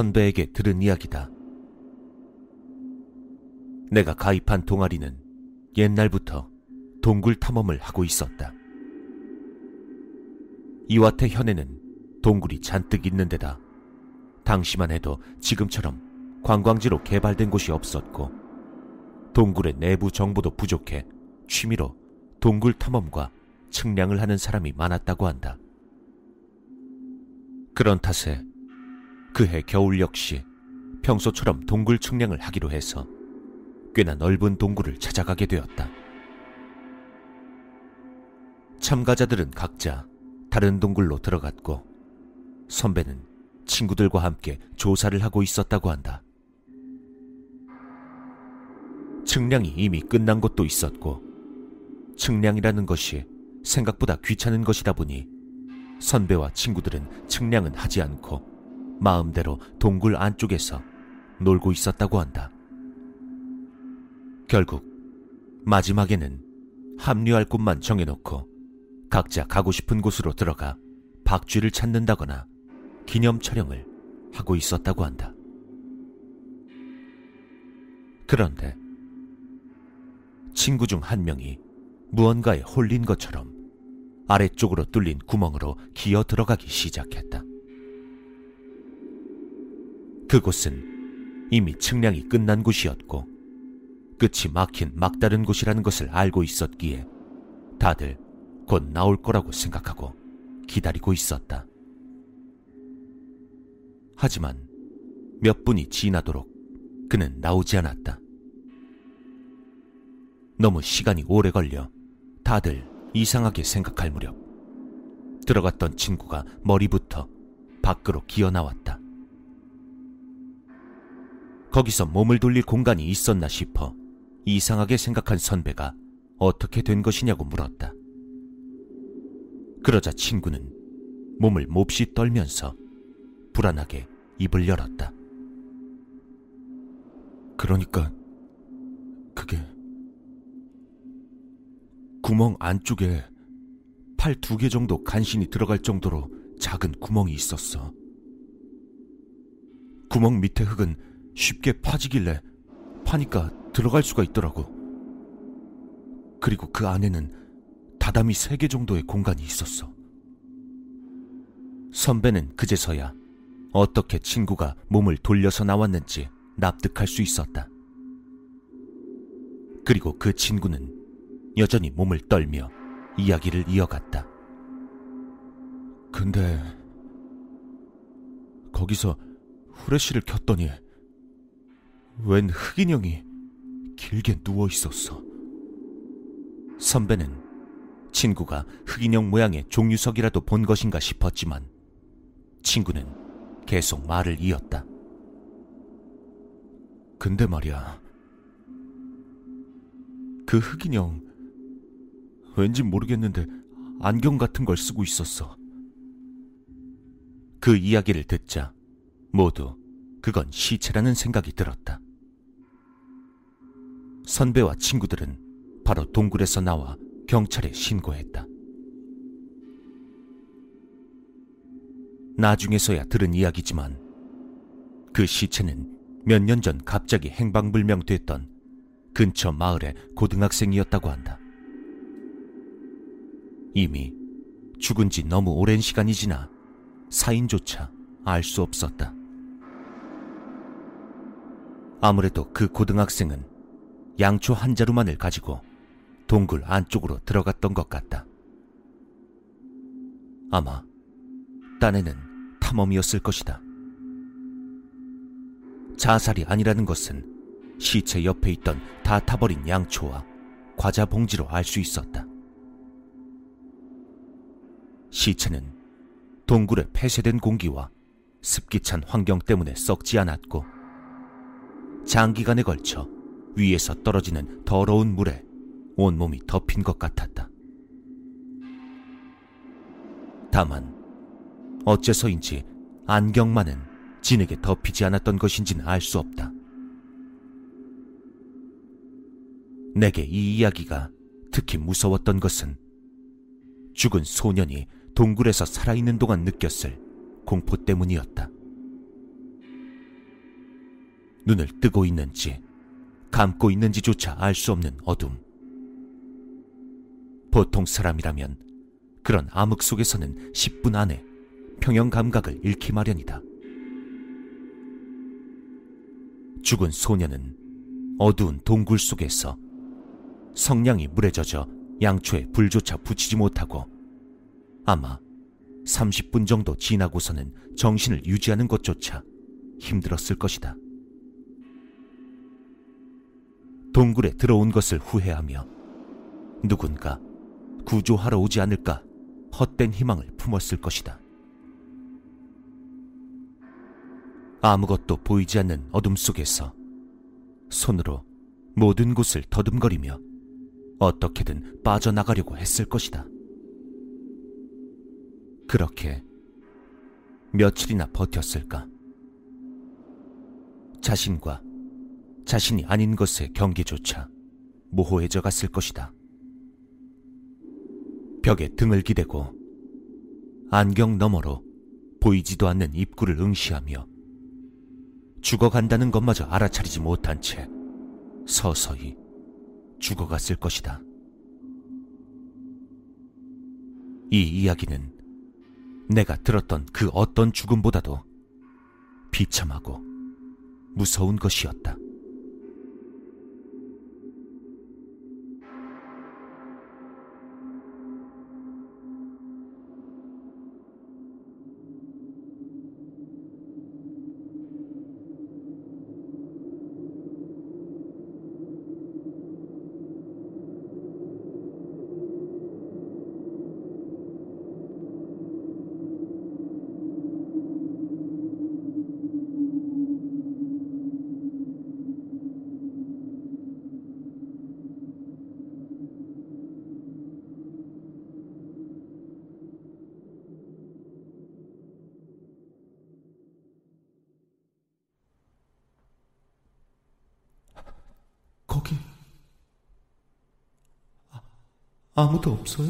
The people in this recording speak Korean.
선배에게 들은 이야기다. 내가 가입한 동아리는 옛날부터 동굴 탐험을 하고 있었다. 이와태 현에는 동굴이 잔뜩 있는 데다 당시만 해도 지금처럼 관광지로 개발된 곳이 없었고 동굴의 내부 정보도 부족해 취미로 동굴 탐험과 측량을 하는 사람이 많았다고 한다. 그런 탓에 그해 겨울 역시 평소처럼 동굴 측량을 하기로 해서 꽤나 넓은 동굴을 찾아가게 되었다. 참가자들은 각자 다른 동굴로 들어갔고 선배는 친구들과 함께 조사를 하고 있었다고 한다. 측량이 이미 끝난 곳도 있었고 측량이라는 것이 생각보다 귀찮은 것이다 보니 선배와 친구들은 측량은 하지 않고 마음대로 동굴 안쪽에서 놀고 있었다고 한다. 결국 마지막에는 합류할 곳만 정해놓고 각자 가고 싶은 곳으로 들어가 박쥐를 찾는다거나 기념 촬영을 하고 있었다고 한다. 그런데 친구 중 한 명이 무언가에 홀린 것처럼 아래쪽으로 뚫린 구멍으로 기어 들어가기 시작했다. 그곳은 이미 측량이 끝난 곳이었고 끝이 막힌 막다른 곳이라는 것을 알고 있었기에 다들 곧 나올 거라고 생각하고 기다리고 있었다. 하지만 몇 분이 지나도록 그는 나오지 않았다. 너무 시간이 오래 걸려 다들 이상하게 생각할 무렵 들어갔던 친구가 머리부터 밖으로 기어 나왔다. 거기서 몸을 돌릴 공간이 있었나 싶어 이상하게 생각한 선배가 어떻게 된 것이냐고 물었다. 그러자 친구는 몸을 몹시 떨면서 불안하게 입을 열었다. 그러니까 그게 구멍 안쪽에 팔 두 개 정도 간신히 들어갈 정도로 작은 구멍이 있었어. 구멍 밑에 흙은 쉽게 파지길래 파니까 들어갈 수가 있더라고. 그리고 그 안에는 다다미 세개 정도의 공간이 있었어. 선배는 그제서야 어떻게 친구가 몸을 돌려서 나왔는지 납득할 수 있었다. 그리고 그 친구는 여전히 몸을 떨며 이야기를 이어갔다. 근데 거기서 후레쉬를 켰더니 웬 흑인 형이 길게 누워 있었어. 선배는 친구가 흑인형 모양의 종유석이라도 본 것인가 싶었지만 친구는 계속 말을 이었다. 근데 말이야. 그 흑인형 왠지 모르겠는데 안경 같은 걸 쓰고 있었어. 그 이야기를 듣자 모두 그건 시체라는 생각이 들었다. 선배와 친구들은 바로 동굴에서 나와 경찰에 신고했다. 나중에서야 들은 이야기지만 그 시체는 몇 년 전 갑자기 행방불명됐던 근처 마을의 고등학생이었다고 한다. 이미 죽은 지 너무 오랜 시간이 지나 사인조차 알 수 없었다. 아무래도 그 고등학생은 양초 한 자루만을 가지고 동굴 안쪽으로 들어갔던 것 같다. 아마 딴에는 탐험이었을 것이다. 자살이 아니라는 것은 시체 옆에 있던 다 타버린 양초와 과자 봉지로 알 수 있었다. 시체는 동굴의 폐쇄된 공기와 습기 찬 환경 때문에 썩지 않았고 장기간에 걸쳐 위에서 떨어지는 더러운 물에 온몸이 덮인 것 같았다. 다만 어째서인지 안경만은 진에게 덮이지 않았던 것인지는 알 수 없다. 내게 이 이야기가 특히 무서웠던 것은 죽은 소년이 동굴에서 살아있는 동안 느꼈을 공포 때문이었다. 눈을 뜨고 있는지 감고 있는지조차 알 수 없는 어둠. 보통 사람이라면 그런 암흑 속에서는 10분 안에 평형 감각을 잃기 마련이다. 죽은 소녀는 어두운 동굴 속에서 성냥이 물에 젖어 양초에 불조차 붙이지 못하고 아마 30분 정도 지나고서는 정신을 유지하는 것조차 힘들었을 것이다. 동굴에 들어온 것을 후회하며 누군가 구조하러 오지 않을까 헛된 희망을 품었을 것이다. 아무것도 보이지 않는 어둠 속에서 손으로 모든 곳을 더듬거리며 어떻게든 빠져나가려고 했을 것이다. 그렇게 며칠이나 버텼을까? 자신과 자신이 아닌 것의 경계조차 모호해져 갔을 것이다. 벽에 등을 기대고 안경 너머로 보이지도 않는 입구를 응시하며 죽어간다는 것마저 알아차리지 못한 채 서서히 죽어갔을 것이다. 이 이야기는 내가 들었던 그 어떤 죽음보다도 비참하고 무서운 것이었다. 아무도 없어요?